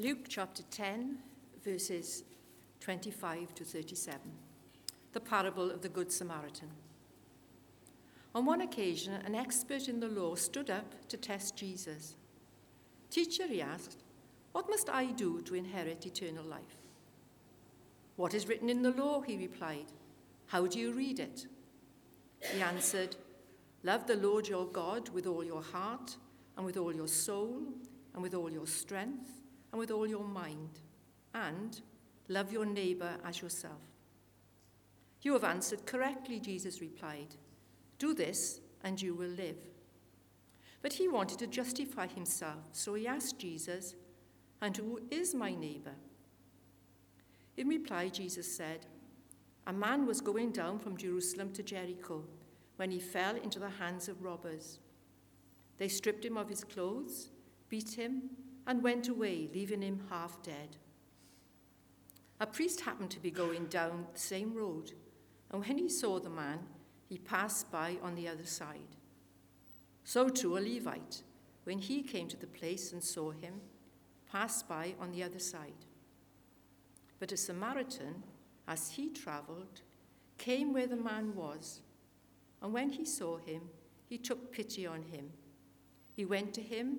Luke chapter 10, verses 25 to 37. The parable of the Good Samaritan. On one occasion, an expert in the law stood up to test Jesus. Teacher, he asked, What must I do to inherit eternal life? What is written in the law? He replied. How do you read it? He answered, Love the Lord your God with all your heart, and with all your soul, and with all your strength, and with all your mind, and love your neighbor as yourself. You have answered correctly, Jesus replied. Do this, and you will live. But he wanted to justify himself, so he asked Jesus, And who is my neighbor? In reply, Jesus said, A man was going down from Jerusalem to Jericho when he fell into the hands of robbers. They stripped him of his clothes, beat him, and went away, leaving him half dead. A priest happened to be going down the same road, and when he saw the man, he passed by on the other side. So too a Levite, when he came to the place and saw him, passed by on the other side. But a Samaritan, as he traveled, came where the man was, and when he saw him, he took pity on him. He went to him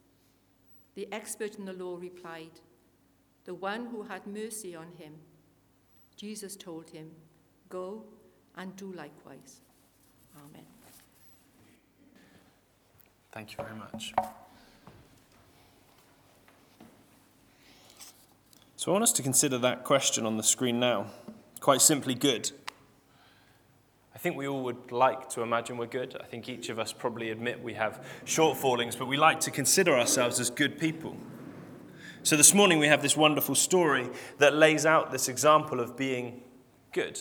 The expert in the law replied, The one who had mercy on him. Jesus told him, Go and do likewise. Amen. Thank you very much. So I want us to consider that question on the screen now. Quite simply, good. I think we all would like to imagine we're good. I think each of us probably admit we have shortfallings, but we like to consider ourselves as good people. So this morning we have this wonderful story that lays out this example of being good.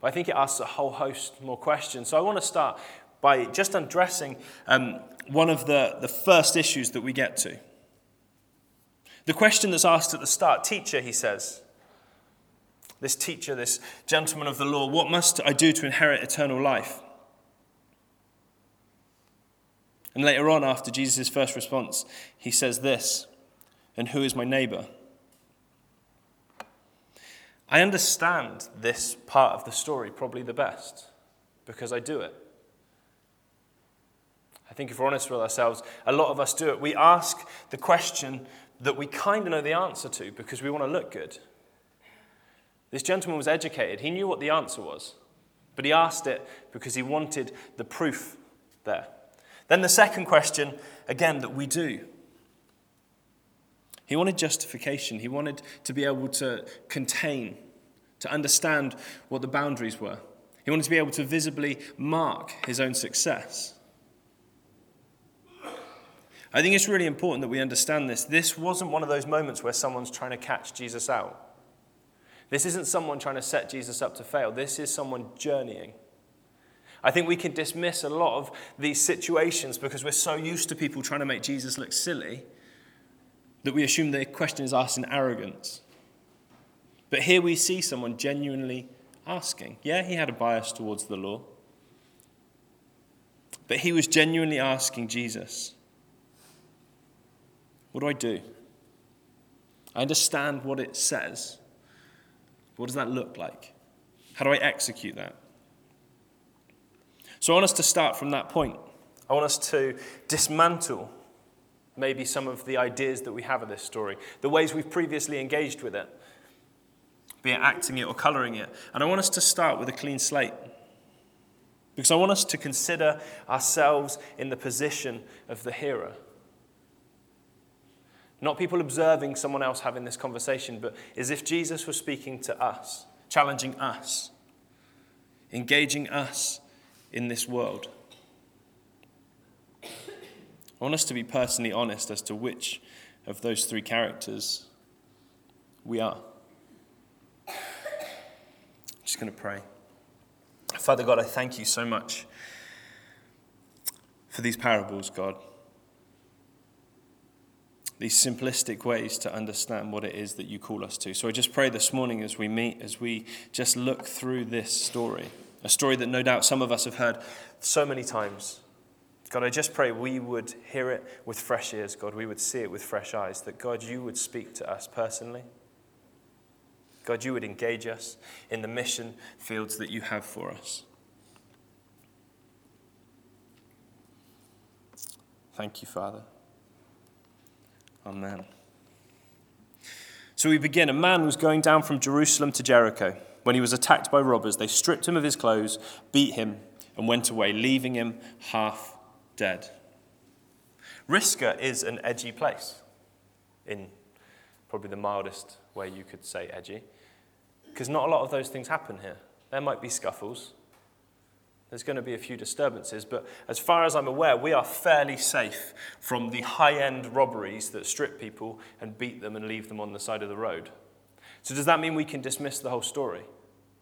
But I think it asks a whole host more questions. So I want to start by just undressing um, one of the, the first issues that we get to. The question that's asked at the start Teacher, he says, this teacher, this gentleman of the law, what must I do to inherit eternal life? And later on, after Jesus' first response, he says this And who is my neighbor? I understand this part of the story probably the best because I do it. I think if we're honest with ourselves, a lot of us do it. We ask the question that we kind of know the answer to because we want to look good. This gentleman was educated. He knew what the answer was, but he asked it because he wanted the proof there. Then the second question, again, that we do. He wanted justification. He wanted to be able to contain, to understand what the boundaries were. He wanted to be able to visibly mark his own success. I think it's really important that we understand this. This wasn't one of those moments where someone's trying to catch Jesus out. This isn't someone trying to set Jesus up to fail. This is someone journeying. I think we can dismiss a lot of these situations because we're so used to people trying to make Jesus look silly that we assume the question is asked in arrogance. But here we see someone genuinely asking. Yeah, he had a bias towards the law, but he was genuinely asking Jesus, What do I do? I understand what it says. What does that look like? How do I execute that? So I want us to start from that point. I want us to dismantle maybe some of the ideas that we have of this story, the ways we've previously engaged with it, be it acting it or colouring it. And I want us to start with a clean slate. Because I want us to consider ourselves in the position of the hearer. Not people observing someone else having this conversation, but as if Jesus was speaking to us, challenging us, engaging us in this world. I want us to be personally honest as to which of those three characters, we are. I'm just going to pray. Father God, I thank you so much for these parables, God. These simplistic ways to understand what it is that you call us to. So I just pray this morning as we meet, as we just look through this story, a story that no doubt some of us have heard so many times. God, I just pray we would hear it with fresh ears, God. We would see it with fresh eyes, that God, you would speak to us personally. God, you would engage us in the mission fields that you have for us. Thank you, Father. Amen. So we begin. A man was going down from Jerusalem to Jericho. When he was attacked by robbers, they stripped him of his clothes, beat him, and went away, leaving him half dead. Risca is an edgy place, in probably the mildest way you could say edgy, because not a lot of those things happen here. There might be scuffles, there's going to be a few disturbances, but as far as I'm aware, we are fairly safe from the high end robberies that strip people and beat them and leave them on the side of the road. So, does that mean we can dismiss the whole story?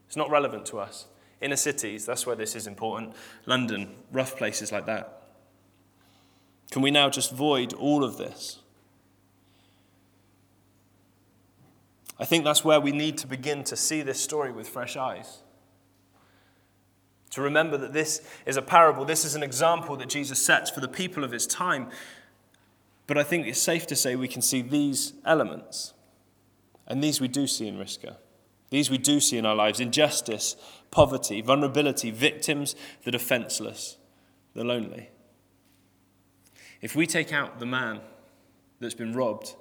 It's not relevant to us. Inner cities, that's where this is important. London, rough places like that. Can we now just void all of this? I think that's where we need to begin to see this story with fresh eyes. To remember that this is a parable, this is an example that Jesus sets for the people of his time. But I think it's safe to say we can see these elements. And these we do see in Risca. These we do see in our lives injustice, poverty, vulnerability, victims, the defenseless, the lonely. If we take out the man that's been robbed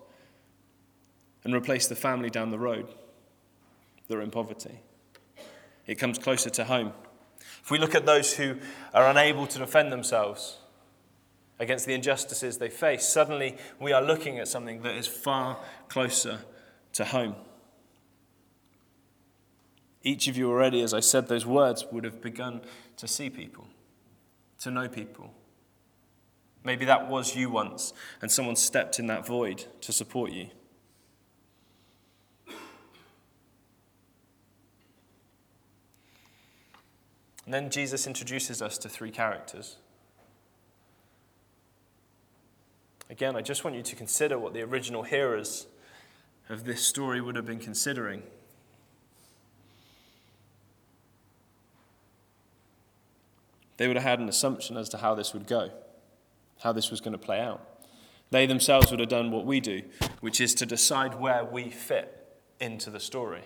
and replace the family down the road that are in poverty, it comes closer to home. If we look at those who are unable to defend themselves against the injustices they face, suddenly we are looking at something that is far closer to home. Each of you already, as I said those words, would have begun to see people, to know people. Maybe that was you once, and someone stepped in that void to support you. And then Jesus introduces us to three characters. Again, I just want you to consider what the original hearers of this story would have been considering. They would have had an assumption as to how this would go, how this was going to play out. They themselves would have done what we do, which is to decide where we fit into the story.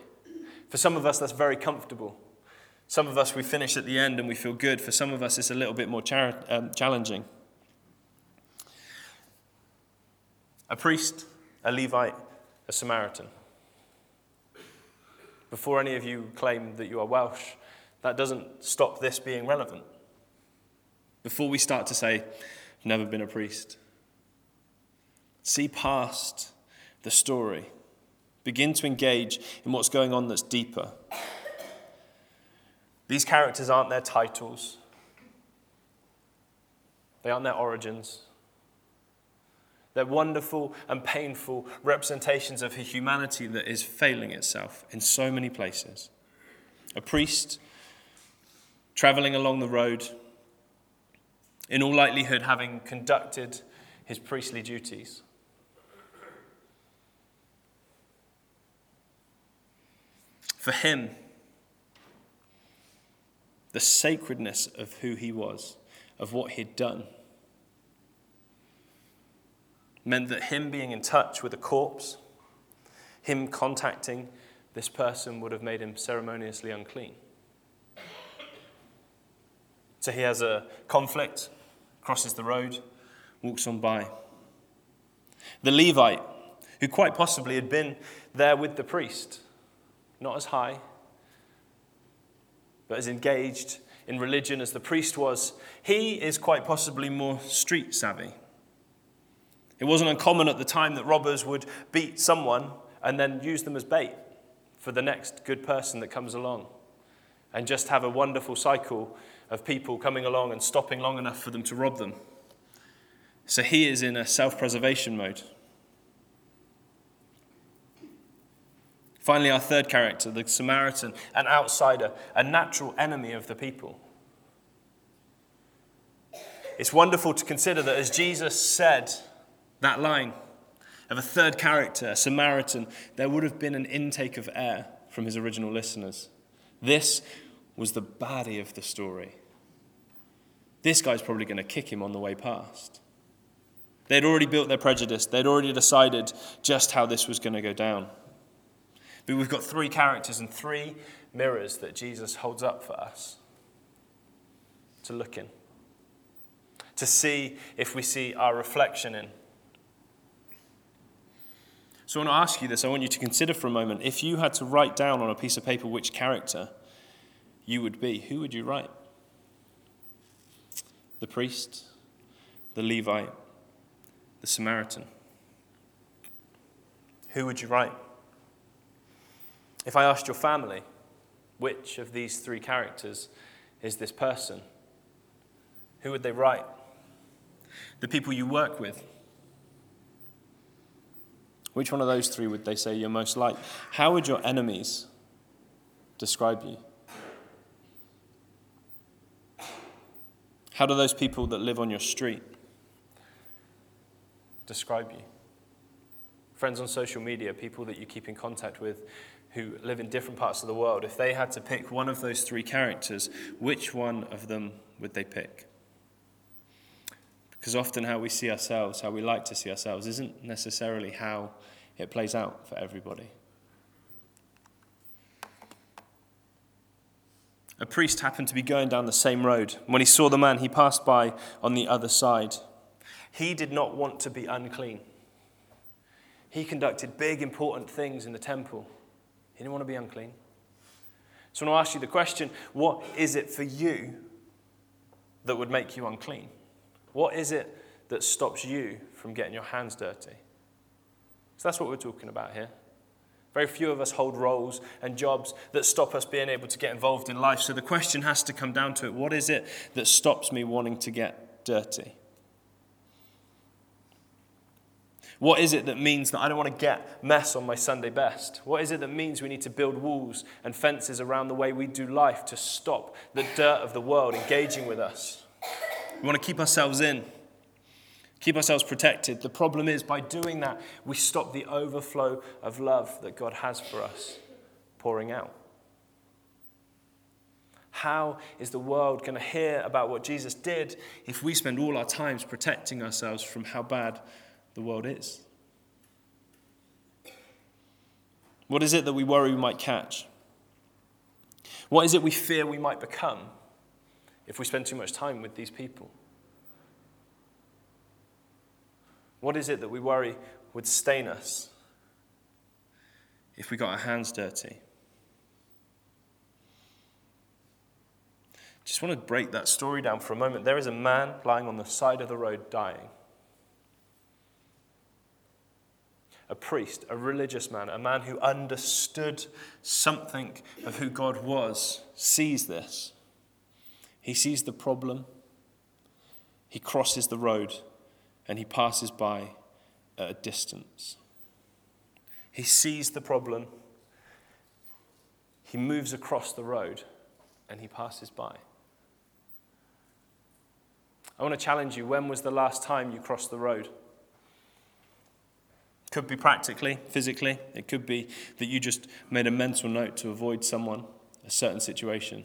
For some of us, that's very comfortable. Some of us, we finish at the end and we feel good. For some of us, it's a little bit more char- um, challenging. A priest, a Levite, a Samaritan. Before any of you claim that you are Welsh, that doesn't stop this being relevant. Before we start to say, I've never been a priest, see past the story. Begin to engage in what's going on that's deeper. These characters aren't their titles, they aren't their origins. They're wonderful and painful representations of a humanity that is failing itself in so many places. A priest traveling along the road, in all likelihood, having conducted his priestly duties. For him, the sacredness of who he was, of what he'd done, meant that him being in touch with a corpse, him contacting this person would have made him ceremoniously unclean. So he has a conflict, crosses the road, walks on by. The Levite, who quite possibly had been there with the priest, not as high, but as engaged in religion as the priest was, he is quite possibly more street savvy. It wasn't uncommon at the time that robbers would beat someone and then use them as bait for the next good person that comes along and just have a wonderful cycle of people coming along and stopping long enough for them to rob them. So he is in a self preservation mode. Finally, our third character, the Samaritan, an outsider, a natural enemy of the people. It's wonderful to consider that as Jesus said that line of a third character, a Samaritan, there would have been an intake of air from his original listeners. This was the baddie of the story. This guy's probably going to kick him on the way past. They'd already built their prejudice, they'd already decided just how this was going to go down. But we've got three characters and three mirrors that Jesus holds up for us to look in, to see if we see our reflection in. So I want to ask you this. I want you to consider for a moment if you had to write down on a piece of paper which character you would be, who would you write? The priest, the Levite, the Samaritan. Who would you write? If I asked your family, which of these three characters is this person? Who would they write? The people you work with? Which one of those three would they say you're most like? How would your enemies describe you? How do those people that live on your street describe you? Friends on social media, people that you keep in contact with, who live in different parts of the world, if they had to pick one of those three characters, which one of them would they pick? Because often how we see ourselves, how we like to see ourselves, isn't necessarily how it plays out for everybody. A priest happened to be going down the same road. When he saw the man, he passed by on the other side. He did not want to be unclean. He conducted big, important things in the temple. Didn't want to be unclean. So I want to ask you the question what is it for you that would make you unclean? What is it that stops you from getting your hands dirty? So that's what we're talking about here. Very few of us hold roles and jobs that stop us being able to get involved in life. So the question has to come down to it what is it that stops me wanting to get dirty? What is it that means that I don't want to get mess on my Sunday best? What is it that means we need to build walls and fences around the way we do life to stop the dirt of the world engaging with us? We want to keep ourselves in, keep ourselves protected. The problem is, by doing that, we stop the overflow of love that God has for us pouring out. How is the world going to hear about what Jesus did if we spend all our times protecting ourselves from how bad the world is? What is it that we worry we might catch? What is it we fear we might become if we spend too much time with these people? What is it that we worry would stain us if we got our hands dirty? Just want to break that story down for a moment. There is a man lying on the side of the road dying. A priest, a religious man, a man who understood something of who God was, sees this. He sees the problem, he crosses the road, and he passes by at a distance. He sees the problem, he moves across the road, and he passes by. I want to challenge you when was the last time you crossed the road? Could be practically, physically. It could be that you just made a mental note to avoid someone, a certain situation.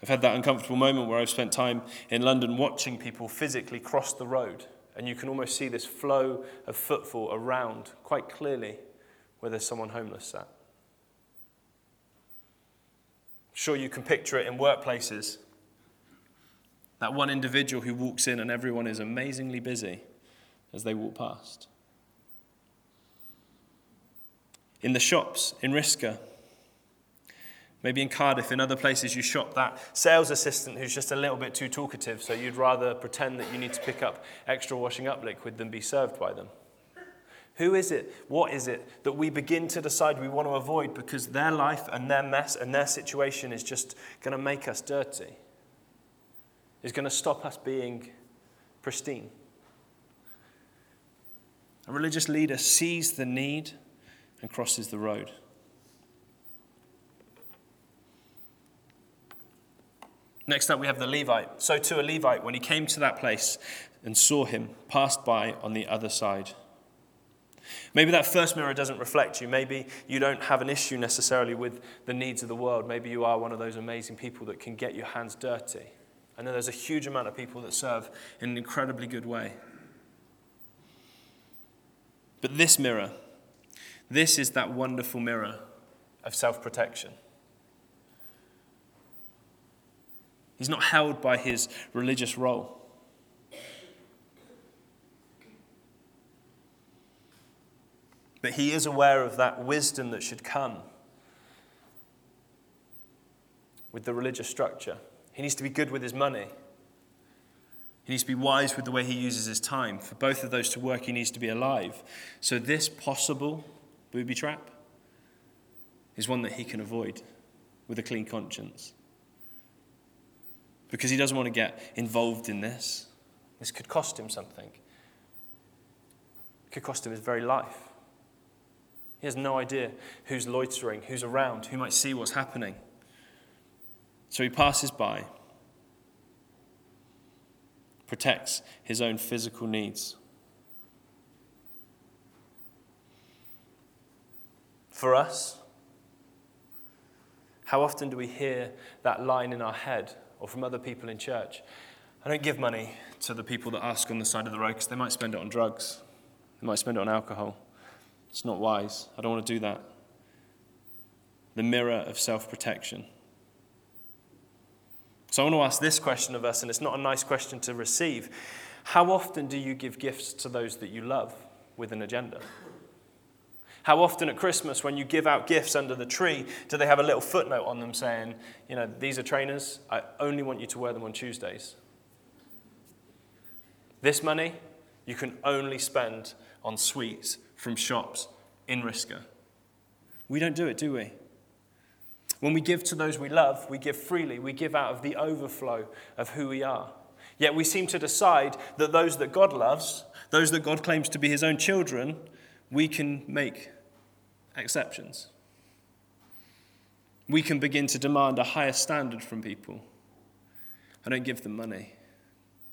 I've had that uncomfortable moment where I've spent time in London watching people physically cross the road, and you can almost see this flow of footfall around quite clearly where there's someone homeless at. Sure, you can picture it in workplaces. That one individual who walks in and everyone is amazingly busy as they walk past. In the shops in Risca. Maybe in Cardiff, in other places, you shop that sales assistant who's just a little bit too talkative, so you'd rather pretend that you need to pick up extra washing up liquid than be served by them. Who is it? What is it that we begin to decide we want to avoid because their life and their mess and their situation is just going to make us dirty? Is going to stop us being pristine? A religious leader sees the need and crosses the road. Next up, we have the Levite. So, to a Levite, when he came to that place and saw him, passed by on the other side. Maybe that first mirror doesn't reflect you. Maybe you don't have an issue necessarily with the needs of the world. Maybe you are one of those amazing people that can get your hands dirty. I know there's a huge amount of people that serve in an incredibly good way. But this mirror, this is that wonderful mirror of self protection. He's not held by his religious role. But he is aware of that wisdom that should come with the religious structure. He needs to be good with his money. He needs to be wise with the way he uses his time. For both of those to work, he needs to be alive. So, this possible booby trap is one that he can avoid with a clean conscience. Because he doesn't want to get involved in this. This could cost him something, it could cost him his very life. He has no idea who's loitering, who's around, who might see what's happening. So he passes by, protects his own physical needs. For us, how often do we hear that line in our head or from other people in church? I don't give money to the people that ask on the side of the road because they might spend it on drugs, they might spend it on alcohol. It's not wise. I don't want to do that. The mirror of self protection. So I want to ask this question of us, and it's not a nice question to receive. How often do you give gifts to those that you love with an agenda? How often at Christmas, when you give out gifts under the tree, do they have a little footnote on them saying, you know, these are trainers, I only want you to wear them on Tuesdays? This money you can only spend on sweets from shops in Risca. We don't do it, do we? When we give to those we love, we give freely. We give out of the overflow of who we are. Yet we seem to decide that those that God loves, those that God claims to be his own children, we can make exceptions. We can begin to demand a higher standard from people. I don't give them money.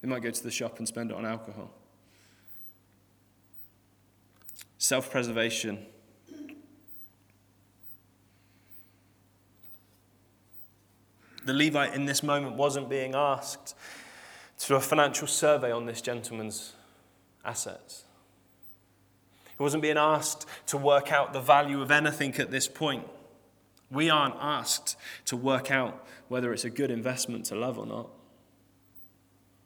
They might go to the shop and spend it on alcohol. self preservation. The Levite in this moment wasn't being asked to do a financial survey on this gentleman's assets. He wasn't being asked to work out the value of anything at this point. We aren't asked to work out whether it's a good investment to love or not.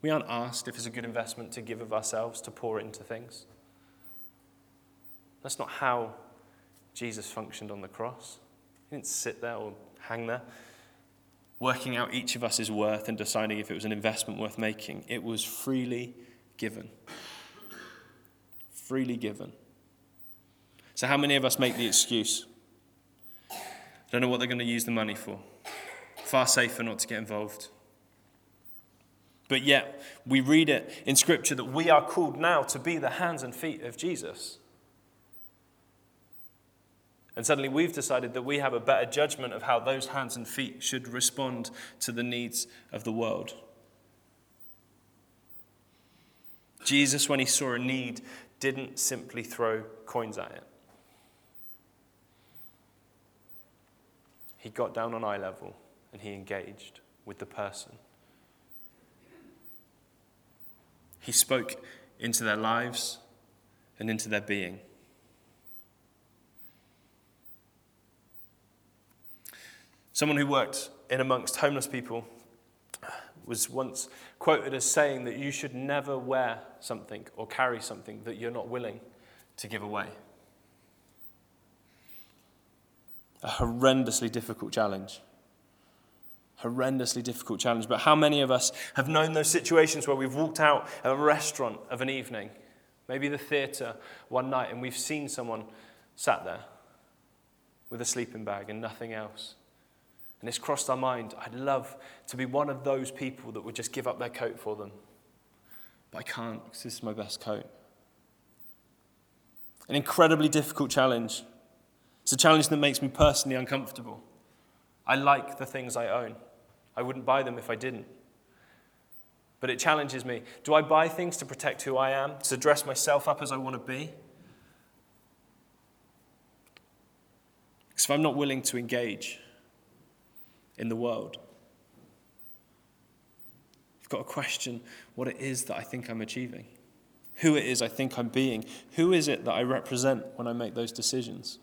We aren't asked if it's a good investment to give of ourselves, to pour into things. That's not how Jesus functioned on the cross. He didn't sit there or hang there, working out each of us' worth and deciding if it was an investment worth making. It was freely given. Freely given. So, how many of us make the excuse? Don't know what they're going to use the money for. Far safer not to get involved. But yet, we read it in Scripture that we are called now to be the hands and feet of Jesus. And suddenly we've decided that we have a better judgment of how those hands and feet should respond to the needs of the world. Jesus, when he saw a need, didn't simply throw coins at it. He got down on eye level and he engaged with the person. He spoke into their lives and into their being. Someone who worked in amongst homeless people was once quoted as saying that you should never wear something or carry something that you're not willing to give away. A horrendously difficult challenge. Horrendously difficult challenge. But how many of us have known those situations where we've walked out of a restaurant of an evening, maybe the theatre one night, and we've seen someone sat there with a sleeping bag and nothing else? And it's crossed our mind. I'd love to be one of those people that would just give up their coat for them. But I can't because this is my best coat. An incredibly difficult challenge. It's a challenge that makes me personally uncomfortable. I like the things I own. I wouldn't buy them if I didn't. But it challenges me. Do I buy things to protect who I am, to dress myself up as I want to be? Because if I'm not willing to engage in the world, I've got to question what it is that I think I'm achieving, who it is I think I'm being, who is it that I represent when I make those decisions.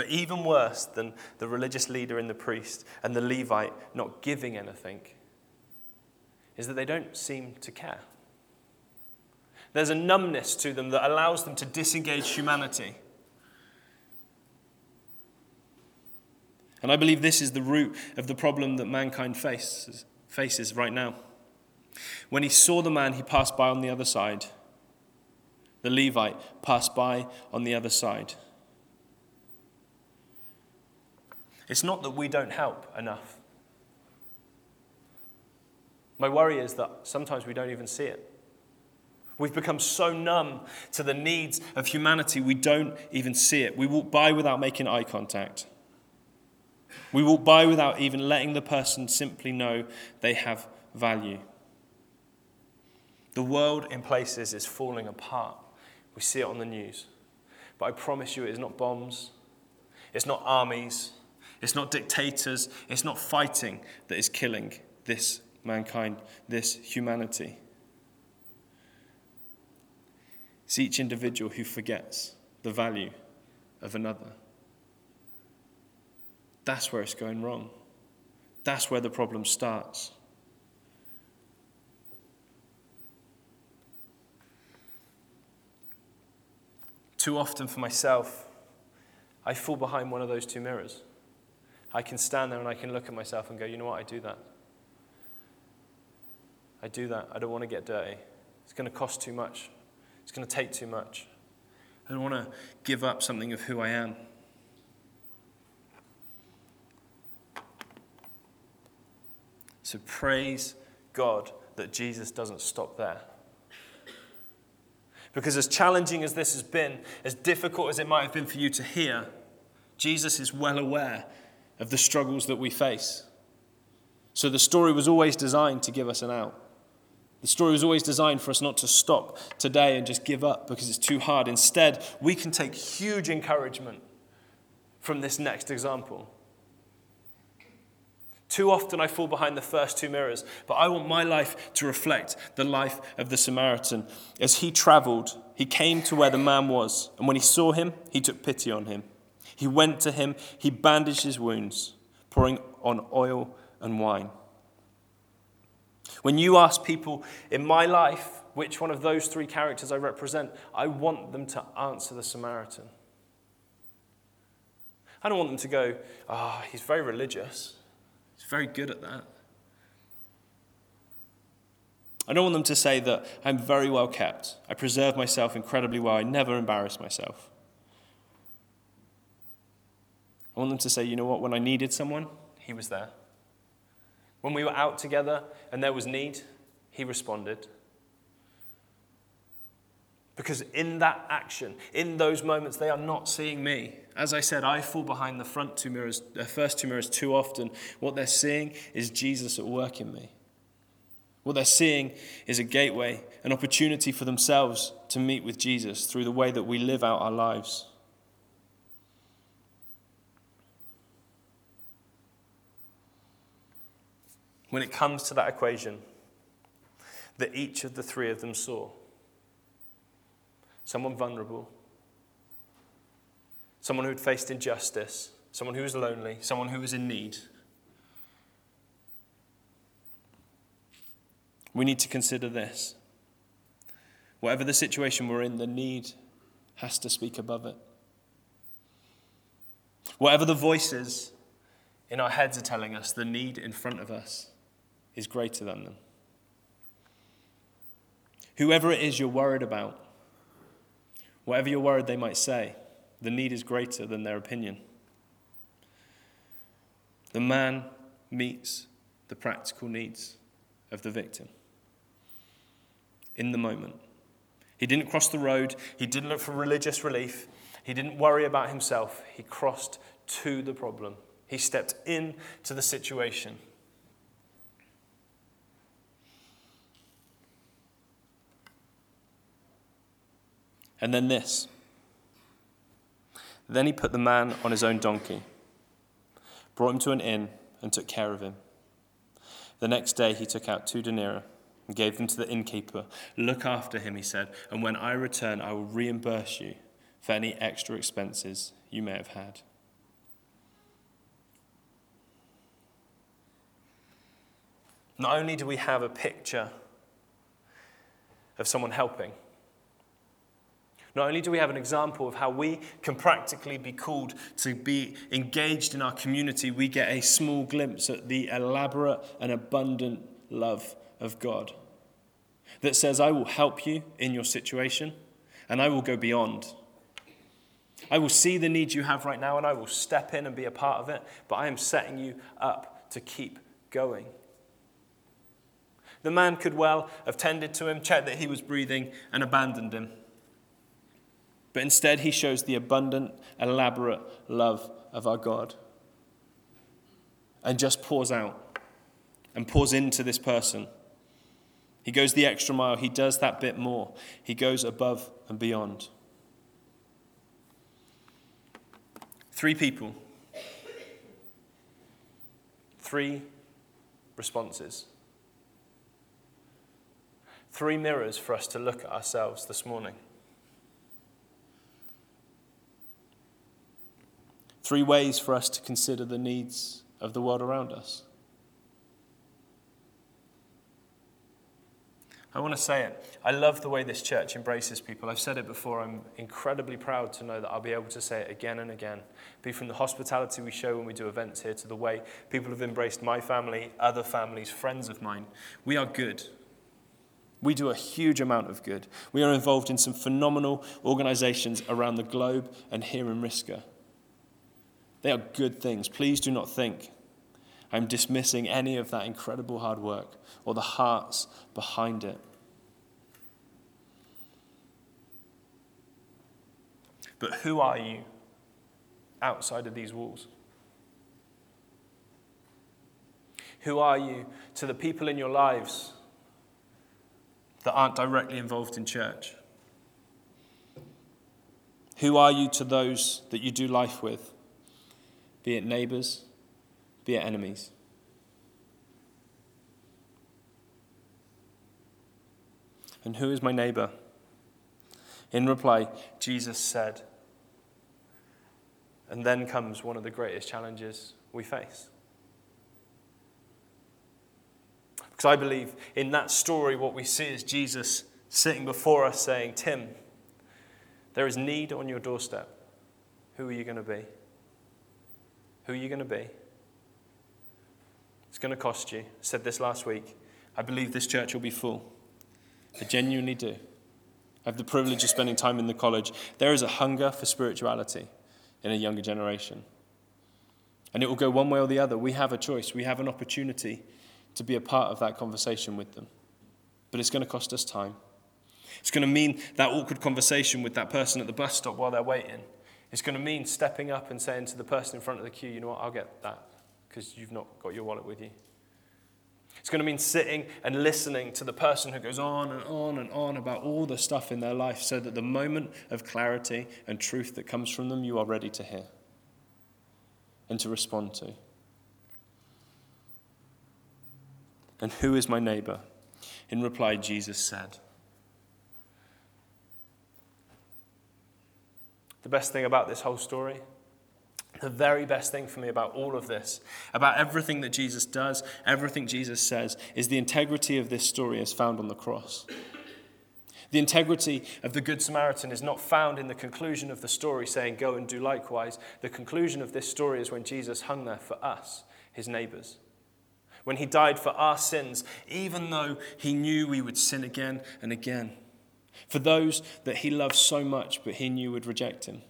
But even worse than the religious leader and the priest and the Levite not giving anything is that they don't seem to care. There's a numbness to them that allows them to disengage humanity. And I believe this is the root of the problem that mankind faces, faces right now. When he saw the man, he passed by on the other side. The Levite passed by on the other side. It's not that we don't help enough. My worry is that sometimes we don't even see it. We've become so numb to the needs of humanity, we don't even see it. We walk by without making eye contact. We walk by without even letting the person simply know they have value. The world in places is falling apart. We see it on the news. But I promise you, it is not bombs, it's not armies, it's not dictators, it's not fighting that is killing this mankind, this humanity. It's each individual who forgets the value of another. That's where it's going wrong. That's where the problem starts. Too often for myself, I fall behind one of those two mirrors. I can stand there and I can look at myself and go, you know what, I do that. I do that. I don't want to get dirty. It's going to cost too much. It's going to take too much. I don't want to give up something of who I am. So praise God that Jesus doesn't stop there. Because as challenging as this has been, as difficult as it might have been for you to hear, Jesus is well aware of the struggles that we face. So the story was always designed to give us an out. The story was always designed for us not to stop today and just give up because it's too hard. Instead, we can take huge encouragement from this next example. Too often I fall behind the first two mirrors, but I want my life to reflect the life of the Samaritan. As he traveled, he came to where the man was, and when he saw him, he took pity on him. He went to him, he bandaged his wounds, pouring on oil and wine. When you ask people in my life which one of those three characters I represent, I want them to answer the Samaritan. I don't want them to go, ah, oh, he's very religious. He's very good at that. I don't want them to say that I'm very well kept. I preserve myself incredibly well. I never embarrass myself. I want them to say, you know what, when I needed someone, he was there. When we were out together and there was need, he responded. Because in that action, in those moments, they are not seeing me. As I said, I fall behind the front two mirrors, the first two mirrors too often. What they're seeing is Jesus at work in me. What they're seeing is a gateway, an opportunity for themselves to meet with Jesus through the way that we live out our lives. When it comes to that equation that each of the three of them saw someone vulnerable, someone who had faced injustice, someone who was lonely, someone who was in need. We need to consider this. Whatever the situation we're in, the need has to speak above it. Whatever the voices in our heads are telling us, the need in front of us is greater than them. Whoever it is you're worried about, whatever you're worried they might say, the need is greater than their opinion. The man meets the practical needs of the victim in the moment. He didn't cross the road, he didn't look for religious relief, he didn't worry about himself. He crossed to the problem, he stepped into the situation. And then this. Then he put the man on his own donkey, brought him to an inn, and took care of him. The next day he took out two denarii and gave them to the innkeeper. Look after him, he said, and when I return, I will reimburse you for any extra expenses you may have had. Not only do we have a picture of someone helping, not only do we have an example of how we can practically be called to be engaged in our community, we get a small glimpse at the elaborate and abundant love of God that says, I will help you in your situation and I will go beyond. I will see the needs you have right now and I will step in and be a part of it, but I am setting you up to keep going. The man could well have tended to him, checked that he was breathing, and abandoned him. But instead, he shows the abundant, elaborate love of our God and just pours out and pours into this person. He goes the extra mile, he does that bit more, he goes above and beyond. Three people, three responses, three mirrors for us to look at ourselves this morning. Three ways for us to consider the needs of the world around us. I want to say it. I love the way this church embraces people. I've said it before. I'm incredibly proud to know that I'll be able to say it again and again. Be from the hospitality we show when we do events here to the way people have embraced my family, other families, friends of mine. We are good. We do a huge amount of good. We are involved in some phenomenal organizations around the globe and here in Risca. They are good things. Please do not think I'm dismissing any of that incredible hard work or the hearts behind it. But who are you outside of these walls? Who are you to the people in your lives that aren't directly involved in church? Who are you to those that you do life with? Be it neighbors, be it enemies. And who is my neighbor? In reply, Jesus said, and then comes one of the greatest challenges we face. Because I believe in that story, what we see is Jesus sitting before us saying, Tim, there is need on your doorstep. Who are you going to be? Who are you going to be? It's going to cost you. I said this last week. I believe this church will be full. I genuinely do. I have the privilege of spending time in the college. There is a hunger for spirituality in a younger generation. And it will go one way or the other. We have a choice, we have an opportunity to be a part of that conversation with them. But it's going to cost us time. It's going to mean that awkward conversation with that person at the bus stop while they're waiting. It's going to mean stepping up and saying to the person in front of the queue, you know what, I'll get that because you've not got your wallet with you. It's going to mean sitting and listening to the person who goes on and on and on about all the stuff in their life so that the moment of clarity and truth that comes from them, you are ready to hear and to respond to. And who is my neighbor? In reply, Jesus said, The best thing about this whole story, the very best thing for me about all of this, about everything that Jesus does, everything Jesus says, is the integrity of this story as found on the cross. The integrity of the Good Samaritan is not found in the conclusion of the story saying, Go and do likewise. The conclusion of this story is when Jesus hung there for us, his neighbors. When he died for our sins, even though he knew we would sin again and again for those that he loved so much but he knew would reject him.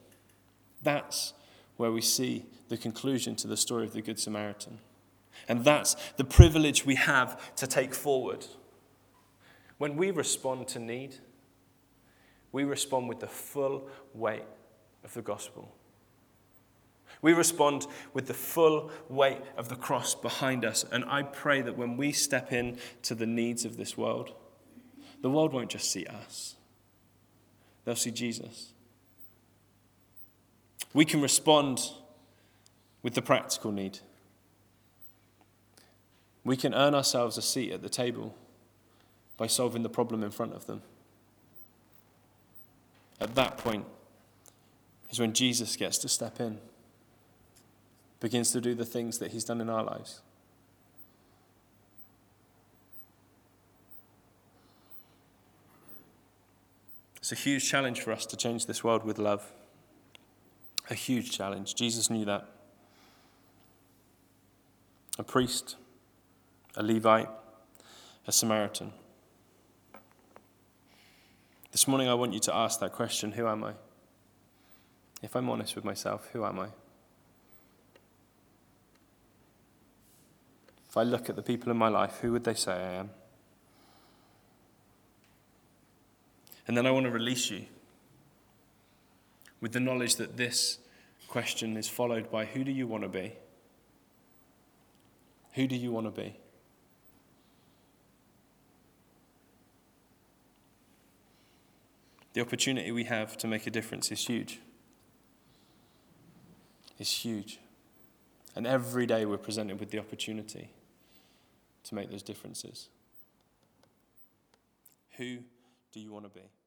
That's where we see the conclusion to the story of the Good Samaritan. And that's the privilege we have to take forward. When we respond to need, We respond with the full weight of the gospel. We respond with the full weight of the cross behind us. And I pray that when we step in to the needs of this world, the world won't just see us, they'll see Jesus. We can respond with the practical need. We can earn ourselves a seat at the table by solving the problem in front of them. At that point is when Jesus gets to step in, begins to do the things that he's done in our lives. It's a huge challenge for us to change this world with love. A huge challenge. Jesus knew that. A priest, a Levite, a Samaritan. This morning, I want you to ask that question Who am I? If I'm honest with myself, who am I? If I look at the people in my life, who would they say I am? And then I want to release you with the knowledge that this question is followed by who do you want to be? Who do you want to be? The opportunity we have to make a difference is huge. It's huge. And every day we're presented with the opportunity to make those differences. Who do you want to be?